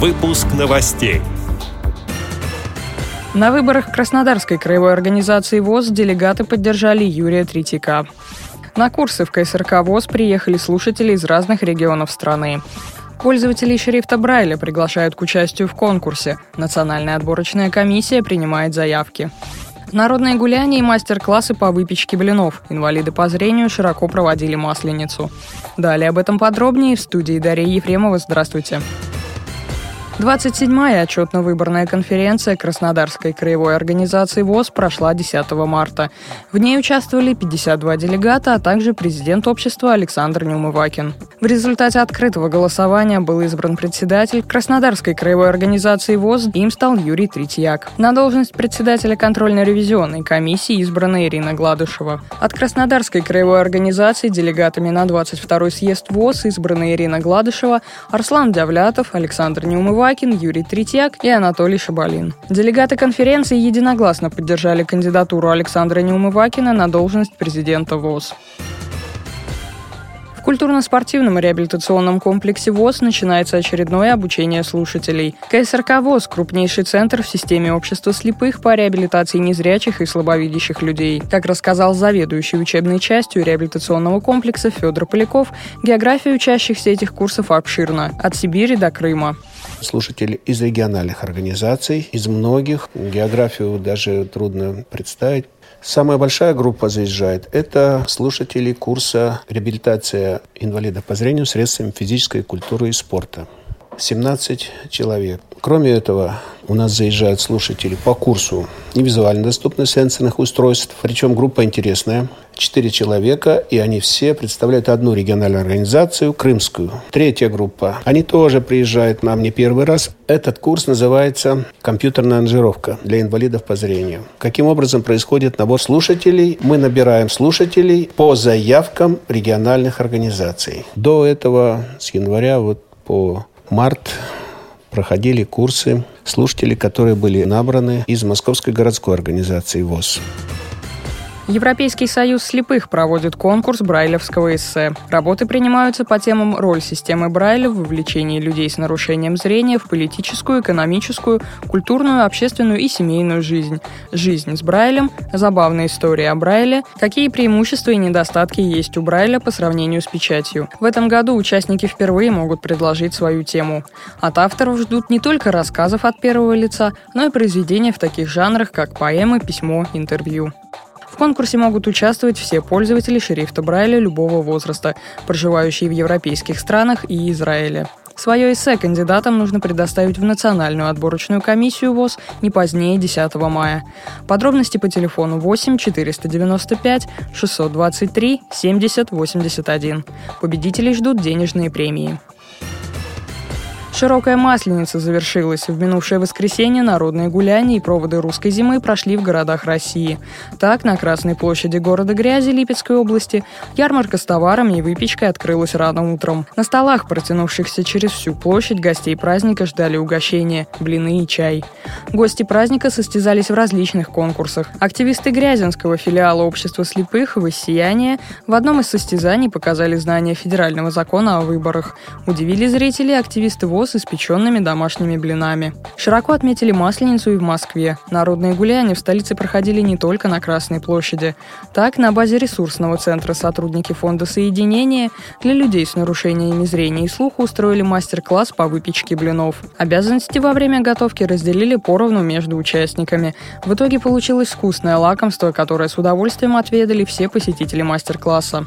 Выпуск новостей. На выборах Краснодарской краевой организации ВОЗ делегаты поддержали Юрия Третьяка. На курсы в КСРК ВОЗ приехали слушатели из разных регионов страны. Пользователей шрифта Брайля приглашают к участию в конкурсе. Национальная отборочная комиссия принимает заявки. Народные гуляния и мастер-классы по выпечке блинов. Инвалиды по зрению широко проводили Масленицу. Далее об этом подробнее в студии Дарья Ефремова. Здравствуйте. 27-я отчетно-выборная конференция Краснодарской краевой организации ВОЗ прошла 10 марта. В ней участвовали 52 делегата, а также президент общества Александр Неумывакин. В результате открытого голосования был избран председатель Краснодарской краевой организации ВОЗ, им стал Юрий Третьяк. На должность председателя контрольно-ревизионной комиссии избрана Ирина Гладышева. От Краснодарской краевой организации делегатами на 22-й съезд ВОЗ избраны Ирина Гладышева, Арслан Дявлятов, Александр Неумывакин, Юрий Третьяк и Анатолий Шабалин. Делегаты конференции единогласно поддержали кандидатуру Александра Неумывакина на должность президента ВОЗ культурно-спортивном реабилитационном комплексе ВОЗ начинается очередное обучение слушателей. КСРК ВОЗ – крупнейший центр в системе общества слепых по реабилитации незрячих и слабовидящих людей. Как рассказал заведующий учебной частью реабилитационного комплекса Федор Поляков, география учащихся этих курсов обширна – от Сибири до Крыма слушатели из региональных организаций, из многих. Географию даже трудно представить. Самая большая группа заезжает – это слушатели курса «Реабилитация инвалидов по зрению средствами физической культуры и спорта». 17 человек. Кроме этого, у нас заезжают слушатели по курсу невизуально доступных сенсорных устройств, причем группа интересная. Четыре человека, и они все представляют одну региональную организацию, крымскую. Третья группа. Они тоже приезжают нам не первый раз. Этот курс называется «Компьютерная анжировка для инвалидов по зрению». Каким образом происходит набор слушателей? Мы набираем слушателей по заявкам региональных организаций. До этого, с января вот по март проходили курсы слушатели, которые были набраны из Московской городской организации ВОЗ. Европейский союз слепых проводит конкурс брайлевского эссе. Работы принимаются по темам «Роль системы Брайля в вовлечении людей с нарушением зрения в политическую, экономическую, культурную, общественную и семейную жизнь», «Жизнь с Брайлем», «Забавная история о Брайле», «Какие преимущества и недостатки есть у Брайля по сравнению с печатью». В этом году участники впервые могут предложить свою тему. От авторов ждут не только рассказов от первого лица, но и произведения в таких жанрах, как поэмы, письмо, интервью. Конкурсе могут участвовать все пользователи шрифта Брайля любого возраста, проживающие в европейских странах и Израиле. Свое эссе кандидатам нужно предоставить в Национальную отборочную комиссию ВОЗ не позднее 10 мая. Подробности по телефону 8 495 623 70 81. Победителей ждут денежные премии. Широкая масленица завершилась. В минувшее воскресенье народные гуляния и проводы русской зимы прошли в городах России. Так, на Красной площади города Грязи Липецкой области ярмарка с товарами и выпечкой открылась рано утром. На столах, протянувшихся через всю площадь, гостей праздника ждали угощения, блины и чай. Гости праздника состязались в различных конкурсах. Активисты Грязинского филиала общества слепых «Воссияние» в одном из состязаний показали знания федерального закона о выборах. Удивили зрителей активисты ВОЗ с испеченными домашними блинами. Широко отметили Масленицу и в Москве. Народные гуляния в столице проходили не только на Красной площади. Так, на базе ресурсного центра сотрудники фонда соединения для людей с нарушениями зрения и слуха устроили мастер-класс по выпечке блинов. Обязанности во время готовки разделили поровну между участниками. В итоге получилось вкусное лакомство, которое с удовольствием отведали все посетители мастер-класса.